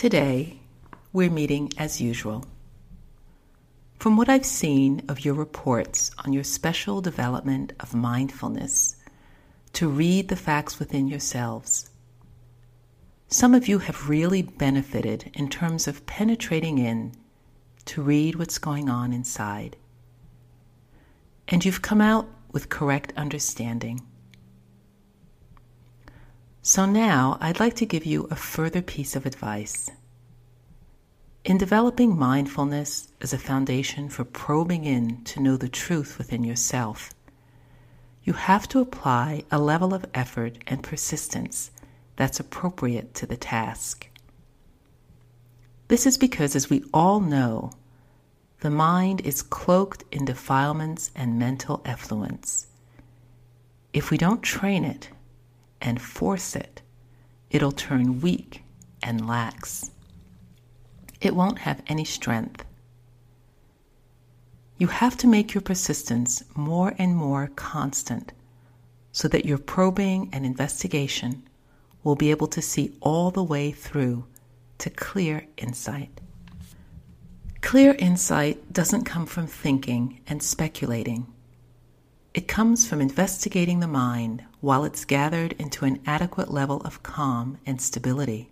Today, we're meeting as usual. From what I've seen of your reports on your special development of mindfulness, to read the facts within yourselves, some of you have really benefited in terms of penetrating in to read what's going on inside. And you've come out with correct understanding. So now I'd like to give you a further piece of advice. In developing mindfulness as a foundation for probing in to know the truth within yourself, you have to apply a level of effort and persistence that's appropriate to the task. This is because, as we all know, the mind is cloaked in defilements and mental effluents. If we don't train it, and force it, it'll turn weak and lax. It won't have any strength. You have to make your persistence more and more constant so that your probing and investigation will be able to see all the way through to clear insight. Clear insight doesn't come from thinking and speculating. It comes from investigating the mind while it's gathered into an adequate level of calm and stability.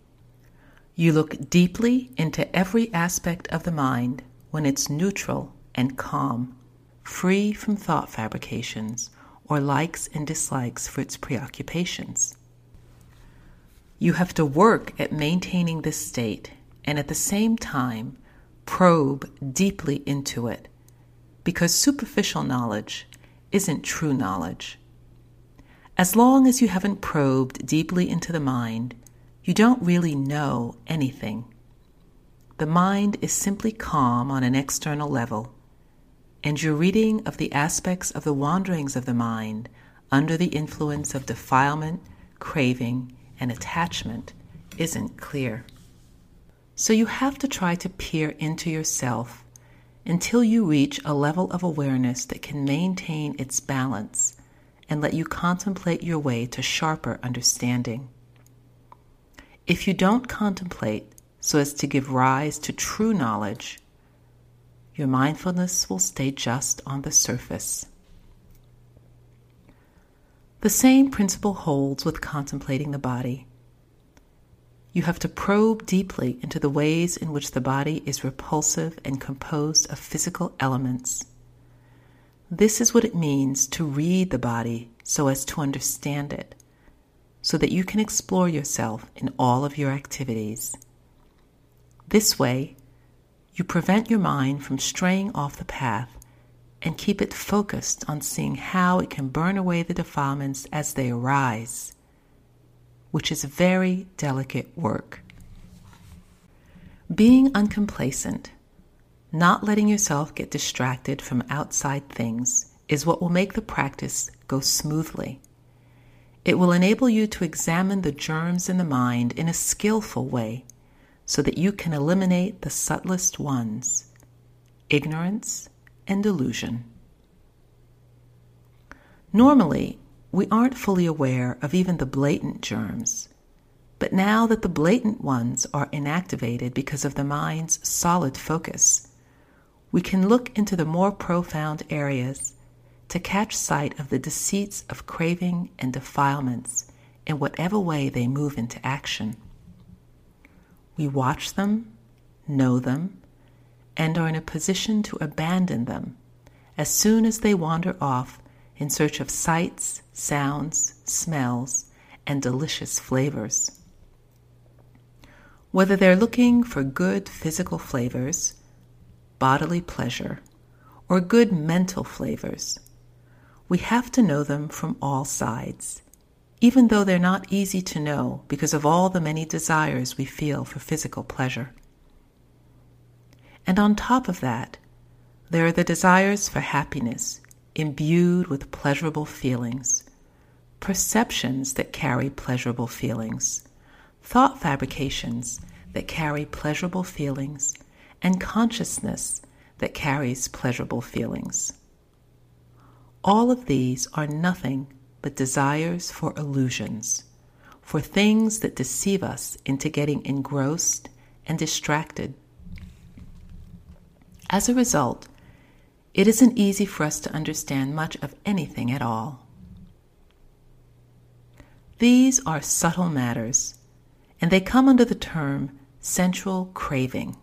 You look deeply into every aspect of the mind when it's neutral and calm, free from thought fabrications or likes and dislikes for its preoccupations. You have to work at maintaining this state and at the same time probe deeply into it because superficial knowledge isn't true knowledge. As long as you haven't probed deeply into the mind, you don't really know anything. The mind is simply calm on an external level, and your reading of the aspects of the wanderings of the mind under the influence of defilement, craving, and attachment isn't clear. So you have to try to peer into yourself until you reach a level of awareness that can maintain its balance and let you contemplate your way to sharper understanding. If you don't contemplate so as to give rise to true knowledge, your mindfulness will stay just on the surface. The same principle holds with contemplating the body. You have to probe deeply into the ways in which the body is repulsive and composed of physical elements. This is what it means to read the body so as to understand it, so that you can explore yourself in all of your activities. This way, you prevent your mind from straying off the path and keep it focused on seeing how it can burn away the defilements as they arise which is very delicate work. Being uncomplacent, not letting yourself get distracted from outside things, is what will make the practice go smoothly. It will enable you to examine the germs in the mind in a skillful way so that you can eliminate the subtlest ones ignorance and delusion. Normally, we aren't fully aware of even the blatant germs. But now that the blatant ones are inactivated because of the mind's solid focus, we can look into the more profound areas to catch sight of the deceits of craving and defilements in whatever way they move into action. We watch them, know them, and are in a position to abandon them as soon as they wander off in search of sights, sounds, smells, and delicious flavors. Whether they're looking for good physical flavors, bodily pleasure, or good mental flavors, we have to know them from all sides, even though they're not easy to know because of all the many desires we feel for physical pleasure. And on top of that, there are the desires for happiness imbued with pleasurable feelings, perceptions that carry pleasurable feelings, thought fabrications that carry pleasurable feelings, and consciousness that carries pleasurable feelings. All of these are nothing but desires for illusions, for things that deceive us into getting engrossed and distracted. As a result, it isn't easy for us to understand much of anything at all. These are subtle matters, and they come under the term sensual craving,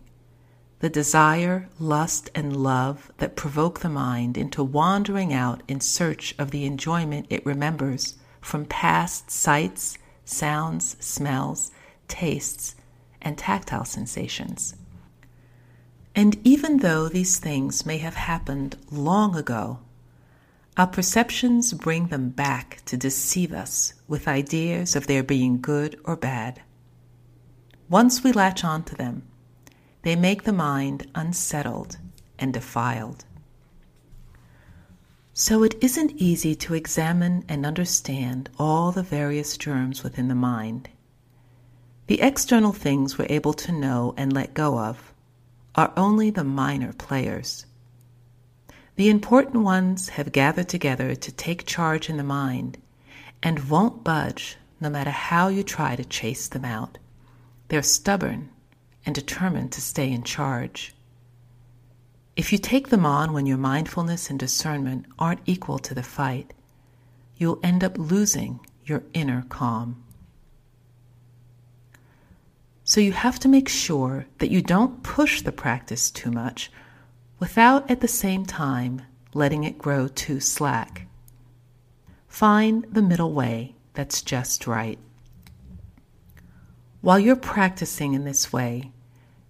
the desire, lust, and love that provoke the mind into wandering out in search of the enjoyment it remembers from past sights, sounds, smells, tastes, and tactile sensations. And even though these things may have happened long ago, our perceptions bring them back to deceive us with ideas of their being good or bad. Once we latch on to them, they make the mind unsettled and defiled. So it isn't easy to examine and understand all the various germs within the mind. The external things we're able to know and let go of are only the minor players. The important ones have gathered together to take charge in the mind and won't budge no matter how you try to chase them out. They're stubborn and determined to stay in charge. If you take them on when your mindfulness and discernment aren't equal to the fight, you'll end up losing your inner calm. So you have to make sure that you don't push the practice too much without at the same time letting it grow too slack. Find the middle way that's just right. While you're practicing in this way,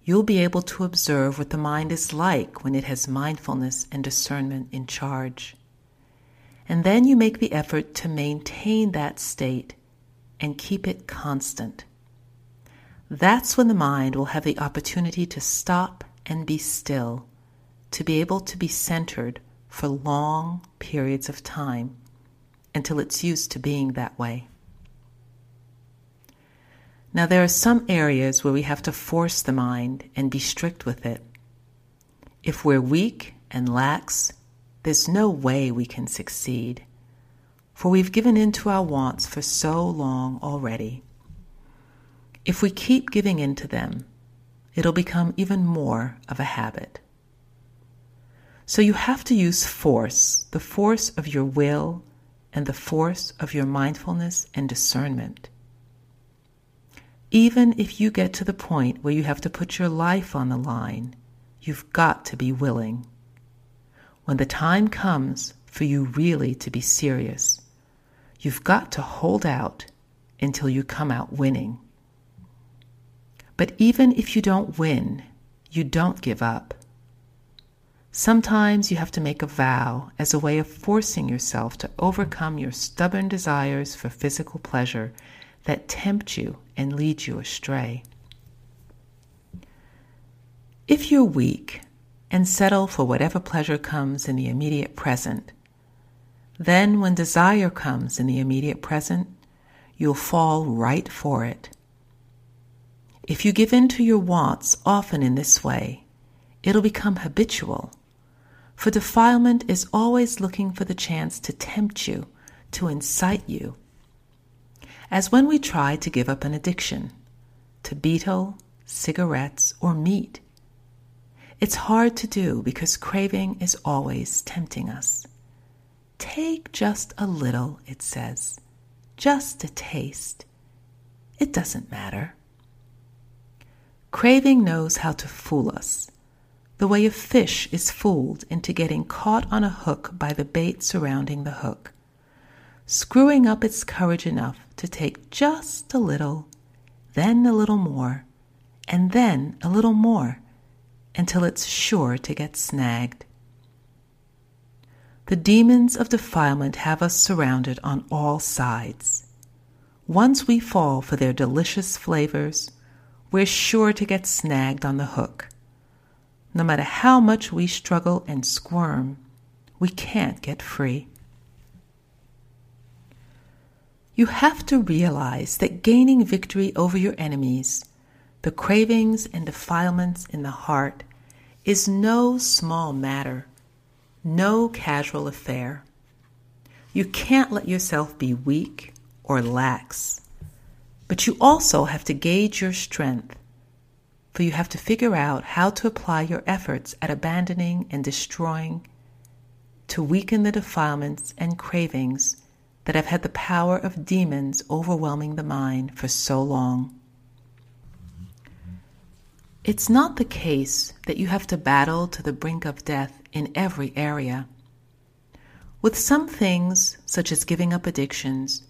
you'll be able to observe what the mind is like when it has mindfulness and discernment in charge. And then you make the effort to maintain that state and keep it constant. That's when the mind will have the opportunity to stop and be still, to be able to be centered for long periods of time until it's used to being that way. Now, there are some areas where we have to force the mind and be strict with it. If we're weak and lax, there's no way we can succeed, for we've given in to our wants for so long already. If we keep giving in to them, it'll become even more of a habit. So you have to use force, the force of your will and the force of your mindfulness and discernment. Even if you get to the point where you have to put your life on the line, you've got to be willing. When the time comes for you really to be serious, you've got to hold out until you come out winning. But even if you don't win, you don't give up. Sometimes you have to make a vow as a way of forcing yourself to overcome your stubborn desires for physical pleasure that tempt you and lead you astray. If you're weak and settle for whatever pleasure comes in the immediate present, then when desire comes in the immediate present, you'll fall right for it if you give in to your wants often in this way, it'll become habitual. For defilement is always looking for the chance to tempt you, to incite you. As when we try to give up an addiction to betel, cigarettes, or meat. It's hard to do because craving is always tempting us. Take just a little, it says, just a taste. It doesn't matter. Craving knows how to fool us, the way a fish is fooled into getting caught on a hook by the bait surrounding the hook, screwing up its courage enough to take just a little, then a little more, and then a little more, until it's sure to get snagged. The demons of defilement have us surrounded on all sides. Once we fall for their delicious flavors, we're sure to get snagged on the hook. No matter how much we struggle and squirm, we can't get free. You have to realize that gaining victory over your enemies, the cravings and defilements in the heart, is no small matter, no casual affair. You can't let yourself be weak or lax. But you also have to gauge your strength. for you have to figure out how to apply your efforts at abandoning and destroying to weaken the defilements and cravings that have had the power of demons overwhelming the mind for so long. It's not the case that you have to battle to the brink of death in every area. With some things, such as giving up addictions,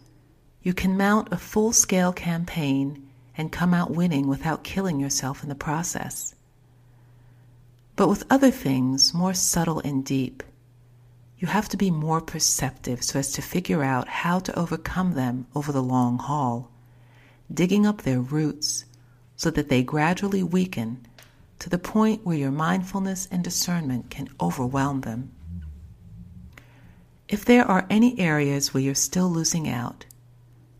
you can mount a full scale campaign and come out winning without killing yourself in the process. But with other things, more subtle and deep, you have to be more perceptive so as to figure out how to overcome them over the long haul, digging up their roots so that they gradually weaken to the point where your mindfulness and discernment can overwhelm them. If there are any areas where you're still losing out,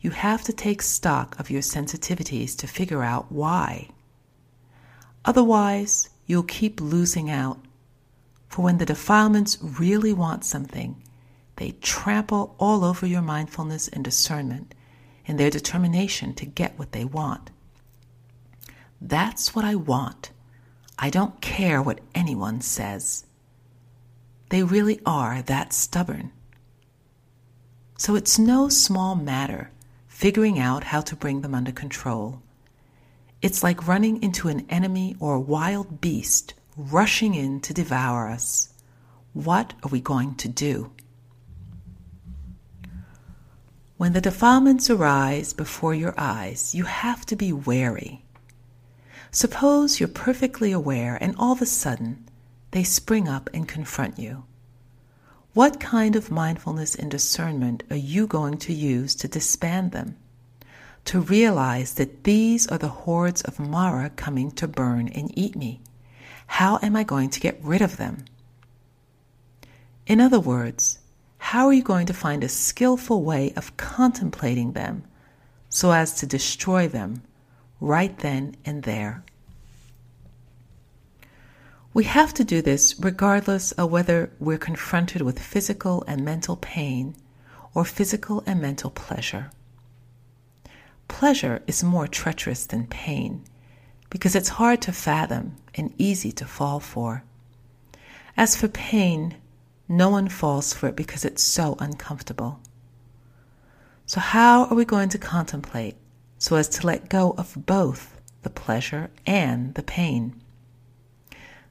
you have to take stock of your sensitivities to figure out why. Otherwise, you'll keep losing out. For when the defilements really want something, they trample all over your mindfulness and discernment in their determination to get what they want. That's what I want. I don't care what anyone says. They really are that stubborn. So it's no small matter figuring out how to bring them under control. It's like running into an enemy or a wild beast rushing in to devour us. What are we going to do? When the defilements arise before your eyes, you have to be wary. Suppose you're perfectly aware and all of a sudden they spring up and confront you. What kind of mindfulness and discernment are you going to use to disband them? To realize that these are the hordes of Mara coming to burn and eat me. How am I going to get rid of them? In other words, how are you going to find a skillful way of contemplating them so as to destroy them right then and there. We have to do this regardless of whether we're confronted with physical and mental pain or physical and mental pleasure. Pleasure is more treacherous than pain because it's hard to fathom and easy to fall for. As for pain, no one falls for it because it's so uncomfortable. So, how are we going to contemplate so as to let go of both the pleasure and the pain.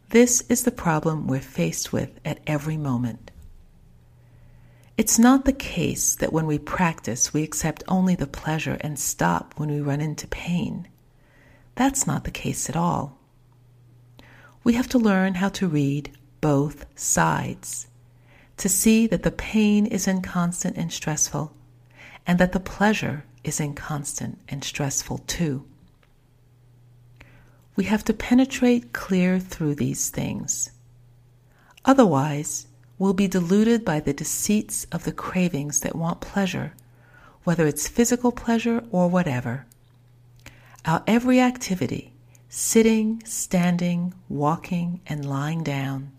This is the problem we're faced with at every moment. It's not the case that when we practice, we accept only the pleasure and stop when we run into pain. That's not the case at all. We have to learn how to read both sides, to see that the pain is inconstant and stressful, and that the pleasure is inconstant and stressful too. We have to penetrate clear through these things. Otherwise, we'll be deluded by the deceits of the cravings that want pleasure, whether it's physical pleasure or whatever. Our every activity, sitting, standing, walking, and lying down,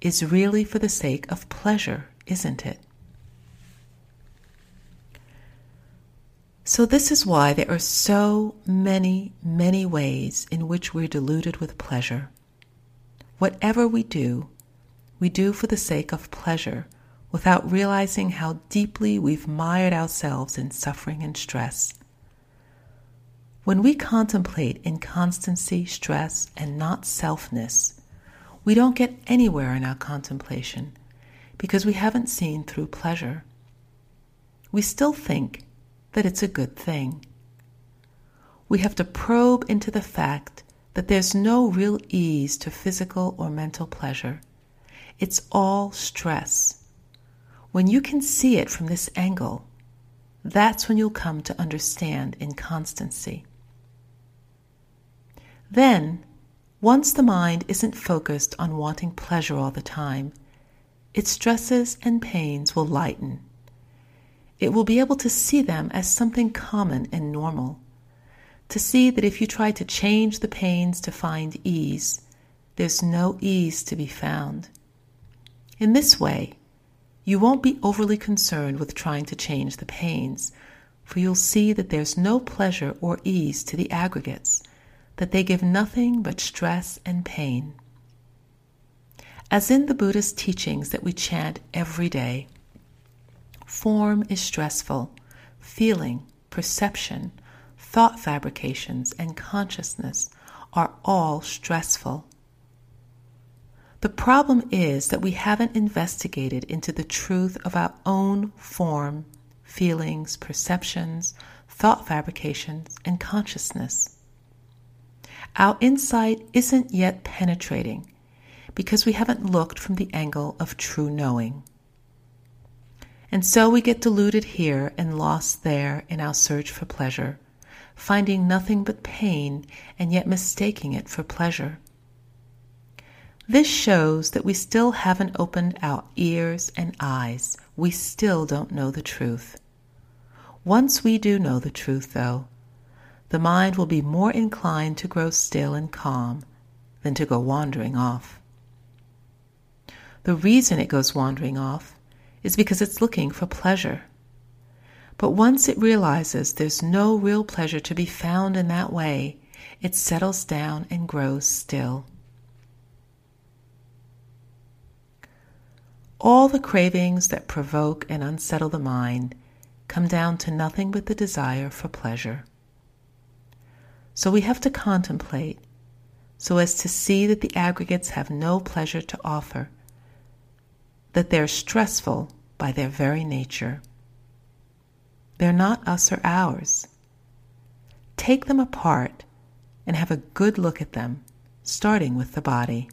is really for the sake of pleasure, isn't it? So, this is why there are so many, many ways in which we're deluded with pleasure. Whatever we do, we do for the sake of pleasure without realizing how deeply we've mired ourselves in suffering and stress. When we contemplate inconstancy, stress, and not selfness, we don't get anywhere in our contemplation because we haven't seen through pleasure. We still think that it's a good thing. We have to probe into the fact that there's no real ease to physical or mental pleasure. It's all stress. When you can see it from this angle, that's when you'll come to understand inconstancy. Then, once the mind isn't focused on wanting pleasure all the time, its stresses and pains will lighten it will be able to see them as something common and normal. To see that if you try to change the pains to find ease, there's no ease to be found. In this way, you won't be overly concerned with trying to change the pains, for you'll see that there's no pleasure or ease to the aggregates, that they give nothing but stress and pain. As in the Buddhist teachings that we chant every day, form is stressful, feeling, perception, thought fabrications, and consciousness are all stressful. The problem is that we haven't investigated into the truth of our own form, feelings, perceptions, thought fabrications, and consciousness. Our insight isn't yet penetrating because we haven't looked from the angle of true knowing. And so we get deluded here and lost there in our search for pleasure, finding nothing but pain and yet mistaking it for pleasure. This shows that we still haven't opened our ears and eyes. We still don't know the truth. Once we do know the truth, though, the mind will be more inclined to grow still and calm than to go wandering off. The reason it goes wandering off is because it's looking for pleasure. But once it realizes there's no real pleasure to be found in that way, it settles down and grows still. All the cravings that provoke and unsettle the mind come down to nothing but the desire for pleasure. So we have to contemplate so as to see that the aggregates have no pleasure to offer that they're stressful by their very nature. They're not us or ours. Take them apart and have a good look at them, starting with the body.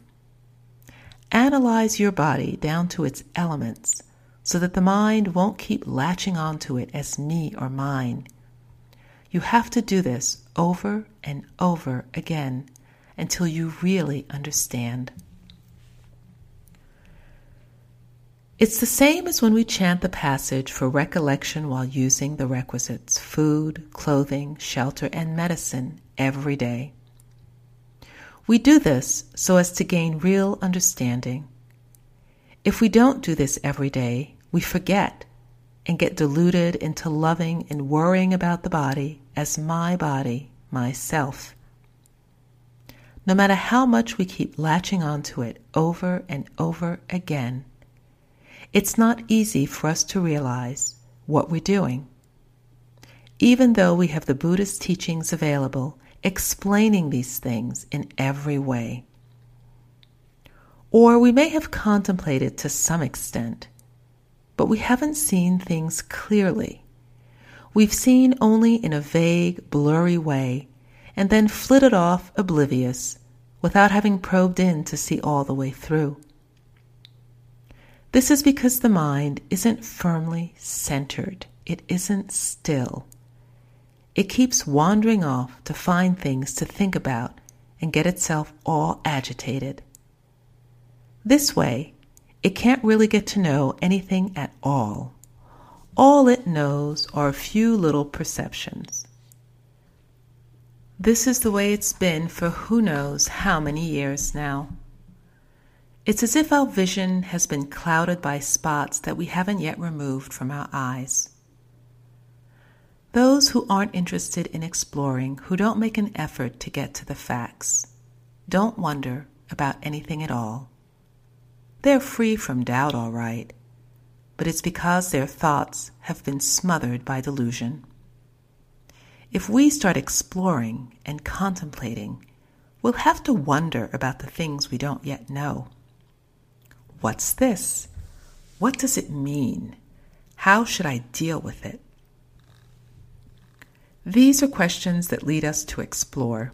Analyze your body down to its elements so that the mind won't keep latching onto it as me or mine. You have to do this over and over again until you really understand. It's the same as when we chant the passage for recollection while using the requisites food, clothing, shelter, and medicine every day. We do this so as to gain real understanding. If we don't do this every day, we forget and get deluded into loving and worrying about the body as my body, myself. No matter how much we keep latching onto it over and over again, it's not easy for us to realize what we're doing. Even though we have the Buddhist teachings available explaining these things in every way. Or we may have contemplated to some extent, but we haven't seen things clearly. We've seen only in a vague, blurry way, and then flitted off oblivious without having probed in to see all the way through. This is because the mind isn't firmly centered, it isn't still. It keeps wandering off to find things to think about and get itself all agitated. This way, it can't really get to know anything at all. All it knows are a few little perceptions. This is the way it's been for who knows how many years now. It's as if our vision has been clouded by spots that we haven't yet removed from our eyes. Those who aren't interested in exploring, who don't make an effort to get to the facts, don't wonder about anything at all. They're free from doubt, all right, but it's because their thoughts have been smothered by delusion. If we start exploring and contemplating, we'll have to wonder about the things we don't yet know. What's this? What does it mean? How should I deal with it? These are questions that lead us to explore.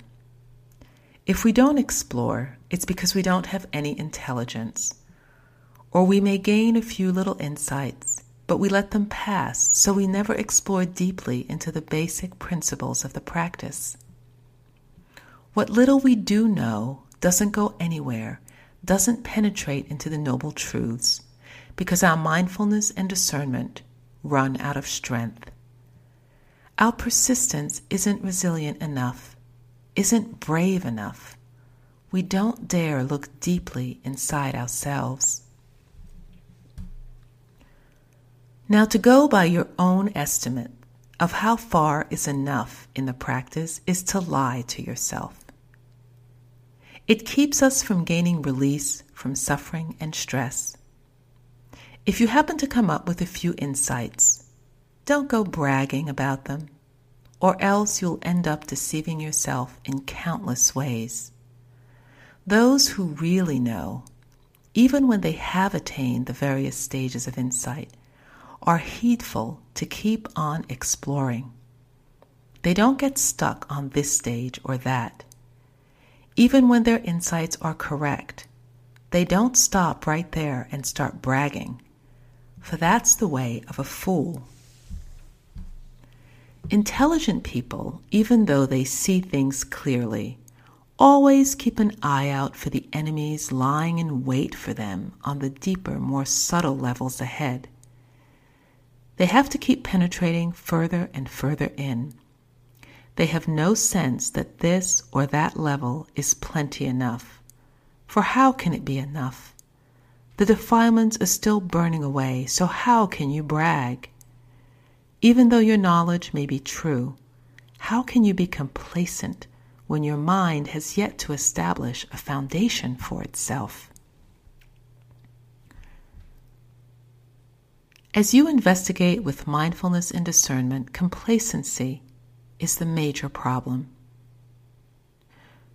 If we don't explore, it's because we don't have any intelligence. Or we may gain a few little insights, but we let them pass, so we never explore deeply into the basic principles of the practice. What little we do know doesn't go anywhere doesn't penetrate into the noble truths because our mindfulness and discernment run out of strength. Our persistence isn't resilient enough, isn't brave enough. We don't dare look deeply inside ourselves. Now, to go by your own estimate of how far is enough in the practice is to lie to yourself. It keeps us from gaining release from suffering and stress. If you happen to come up with a few insights, don't go bragging about them, or else you'll end up deceiving yourself in countless ways. Those who really know, even when they have attained the various stages of insight, are heedful to keep on exploring. They don't get stuck on this stage or that. Even when their insights are correct, they don't stop right there and start bragging, for that's the way of a fool. Intelligent people, even though they see things clearly, always keep an eye out for the enemies lying in wait for them on the deeper, more subtle levels ahead. They have to keep penetrating further and further in they have no sense that this or that level is plenty enough. For how can it be enough? The defilements are still burning away, so how can you brag? Even though your knowledge may be true, how can you be complacent when your mind has yet to establish a foundation for itself? As you investigate with mindfulness and discernment, complacency is the major problem.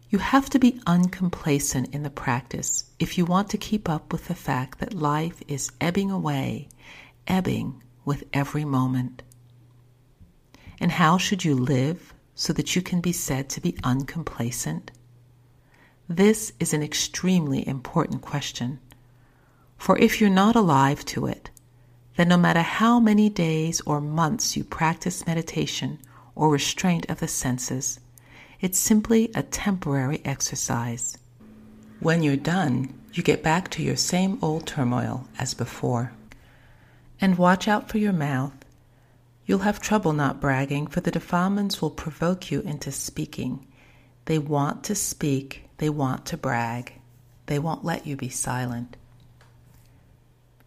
You have to be uncomplacent in the practice if you want to keep up with the fact that life is ebbing away, ebbing with every moment. And how should you live so that you can be said to be uncomplacent? This is an extremely important question. For if you're not alive to it, then no matter how many days or months you practice meditation or restraint of the senses. It's simply a temporary exercise. When you're done, you get back to your same old turmoil as before. And watch out for your mouth. You'll have trouble not bragging, for the defilements will provoke you into speaking. They want to speak, they want to brag. They won't let you be silent.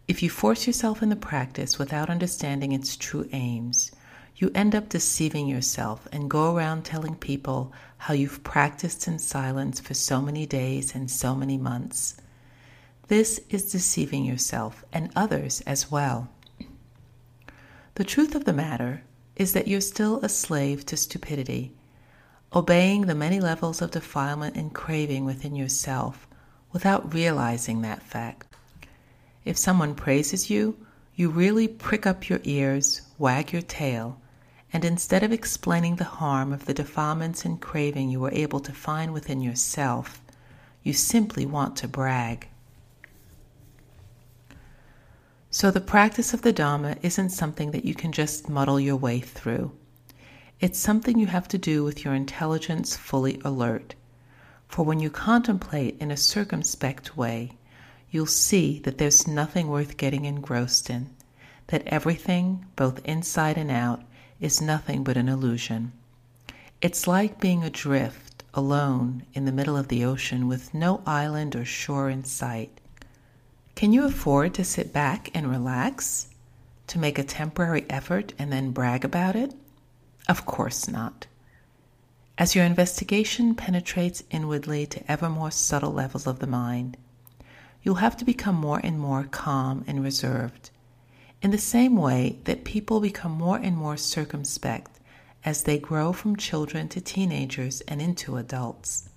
If you force yourself in the practice without understanding its true aims, you end up deceiving yourself and go around telling people how you've practiced in silence for so many days and so many months. This is deceiving yourself and others as well. The truth of the matter is that you're still a slave to stupidity, obeying the many levels of defilement and craving within yourself without realizing that fact. If someone praises you, you really prick up your ears, wag your tail, and instead of explaining the harm of the defilements and craving you were able to find within yourself, you simply want to brag. So, the practice of the Dhamma isn't something that you can just muddle your way through. It's something you have to do with your intelligence fully alert. For when you contemplate in a circumspect way, you'll see that there's nothing worth getting engrossed in, that everything, both inside and out, is nothing but an illusion. It's like being adrift, alone, in the middle of the ocean with no island or shore in sight. Can you afford to sit back and relax? To make a temporary effort and then brag about it? Of course not. As your investigation penetrates inwardly to ever more subtle levels of the mind, you'll have to become more and more calm and reserved in the same way that people become more and more circumspect as they grow from children to teenagers and into adults.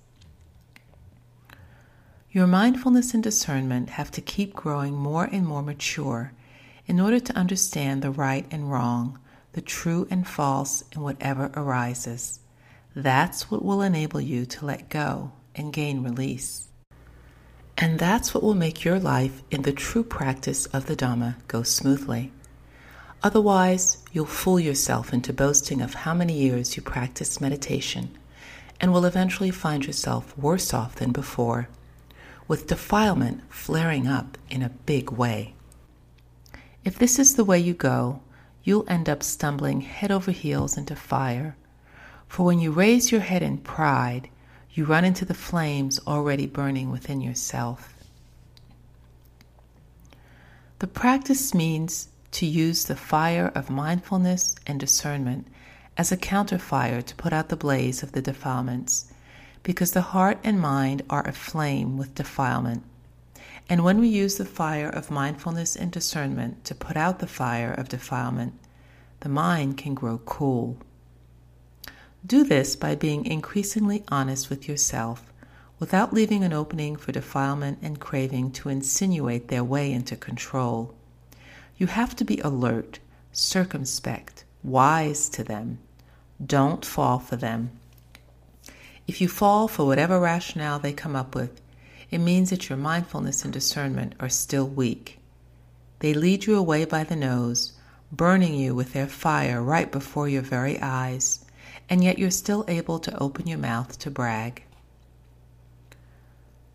Your mindfulness and discernment have to keep growing more and more mature in order to understand the right and wrong, the true and false in whatever arises. That's what will enable you to let go and gain release. And that's what will make your life in the true practice of the Dhamma go smoothly. Otherwise, you'll fool yourself into boasting of how many years you practice meditation and will eventually find yourself worse off than before, with defilement flaring up in a big way. If this is the way you go, you'll end up stumbling head over heels into fire. For when you raise your head in pride, you run into the flames already burning within yourself. The practice means to use the fire of mindfulness and discernment as a counterfire to put out the blaze of the defilements, because the heart and mind are aflame with defilement. And when we use the fire of mindfulness and discernment to put out the fire of defilement, the mind can grow cool. Do this by being increasingly honest with yourself without leaving an opening for defilement and craving to insinuate their way into control. You have to be alert, circumspect, wise to them. Don't fall for them. If you fall for whatever rationale they come up with, it means that your mindfulness and discernment are still weak. They lead you away by the nose, burning you with their fire right before your very eyes, and yet you're still able to open your mouth to brag.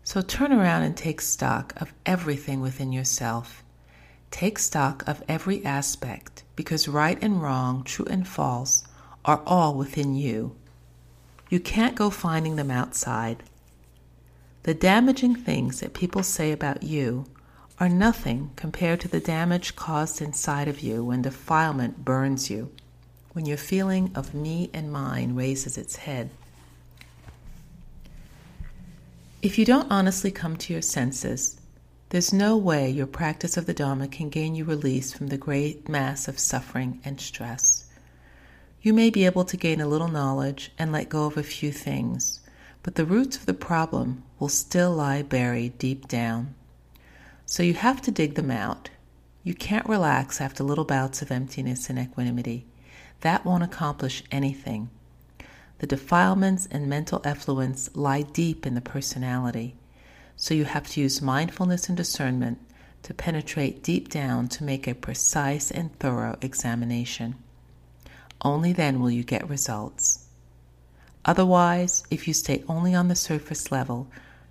So turn around and take stock of everything within yourself. Take stock of every aspect, because right and wrong, true and false, are all within you. You can't go finding them outside. The damaging things that people say about you are nothing compared to the damage caused inside of you when defilement burns you, when your feeling of me and mine raises its head. If you don't honestly come to your senses, there's no way your practice of the Dharma can gain you release from the great mass of suffering and stress. You may be able to gain a little knowledge and let go of a few things, but the roots of the problem will still lie buried deep down. So you have to dig them out. You can't relax after little bouts of emptiness and equanimity. That won't accomplish anything. The defilements and mental effluents lie deep in the personality. So you have to use mindfulness and discernment to penetrate deep down to make a precise and thorough examination. Only then will you get results. Otherwise, if you stay only on the surface level,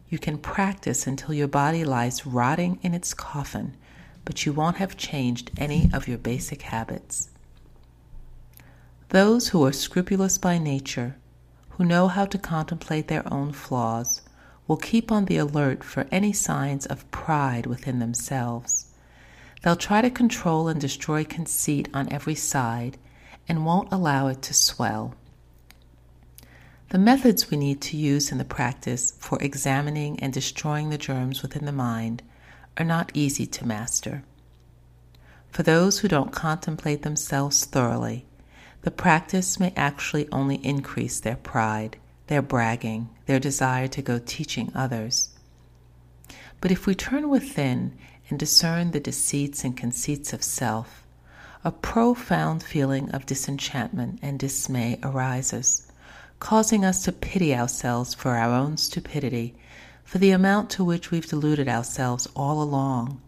you can practice until your body lies rotting in its coffin, but you won't have changed any of your basic habits. Those who are scrupulous by nature, who know how to contemplate their own flaws, will keep on the alert for any signs of pride within themselves. They'll try to control and destroy conceit on every side and won't allow it to swell. The methods we need to use in the practice for examining and destroying the germs within the mind are not easy to master. For those who don't contemplate themselves thoroughly, the practice may actually only increase their pride, their bragging, their desire to go teaching others. But if we turn within and discern the deceits and conceits of self, a profound feeling of disenchantment and dismay arises causing us to pity ourselves for our own stupidity, for the amount to which we've deluded ourselves all along,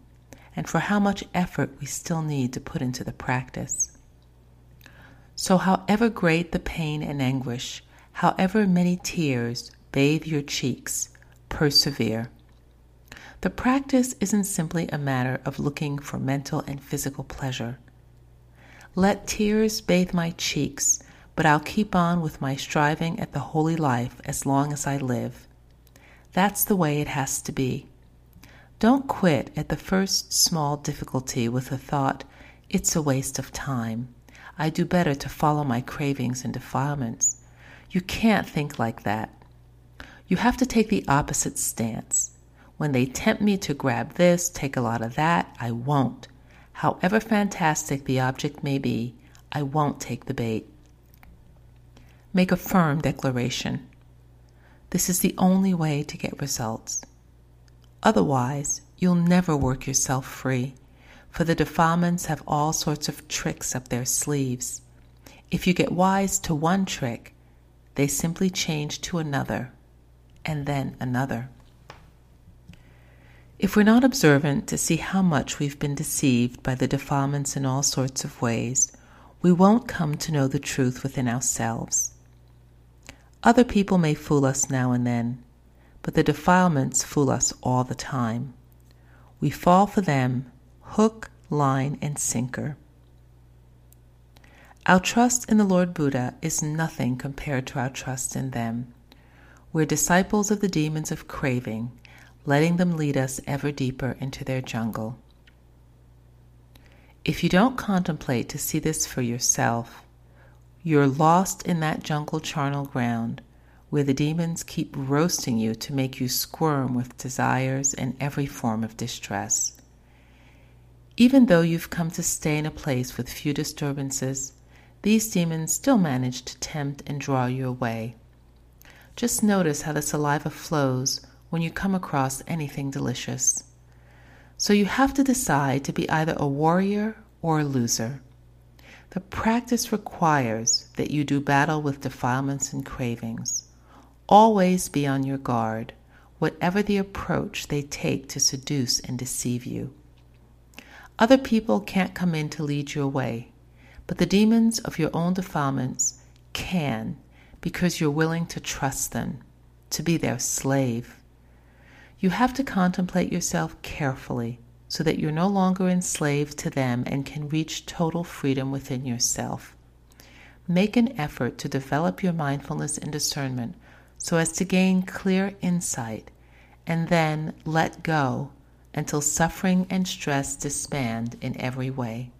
and for how much effort we still need to put into the practice. So, however great the pain and anguish, however many tears bathe your cheeks, persevere. The practice isn't simply a matter of looking for mental and physical pleasure. Let tears bathe my cheeks but I'll keep on with my striving at the holy life as long as I live. That's the way it has to be. Don't quit at the first small difficulty with the thought, it's a waste of time. I do better to follow my cravings and defilements. You can't think like that. You have to take the opposite stance. When they tempt me to grab this, take a lot of that, I won't. However fantastic the object may be, I won't take the bait. Make a firm declaration. This is the only way to get results. Otherwise, you'll never work yourself free, for the defilements have all sorts of tricks up their sleeves. If you get wise to one trick, they simply change to another, and then another. If we're not observant to see how much we've been deceived by the defilements in all sorts of ways, we won't come to know the truth within ourselves. Other people may fool us now and then, but the defilements fool us all the time. We fall for them hook, line, and sinker. Our trust in the Lord Buddha is nothing compared to our trust in them. We're disciples of the demons of craving, letting them lead us ever deeper into their jungle. If you don't contemplate to see this for yourself, you're lost in that jungle charnel ground where the demons keep roasting you to make you squirm with desires and every form of distress. Even though you've come to stay in a place with few disturbances, these demons still manage to tempt and draw you away. Just notice how the saliva flows when you come across anything delicious. So you have to decide to be either a warrior or a loser. The practice requires that you do battle with defilements and cravings. Always be on your guard, whatever the approach they take to seduce and deceive you. Other people can't come in to lead you away, but the demons of your own defilements can because you're willing to trust them, to be their slave. You have to contemplate yourself carefully so that you're no longer enslaved to them and can reach total freedom within yourself. Make an effort to develop your mindfulness and discernment so as to gain clear insight, and then let go until suffering and stress disband in every way.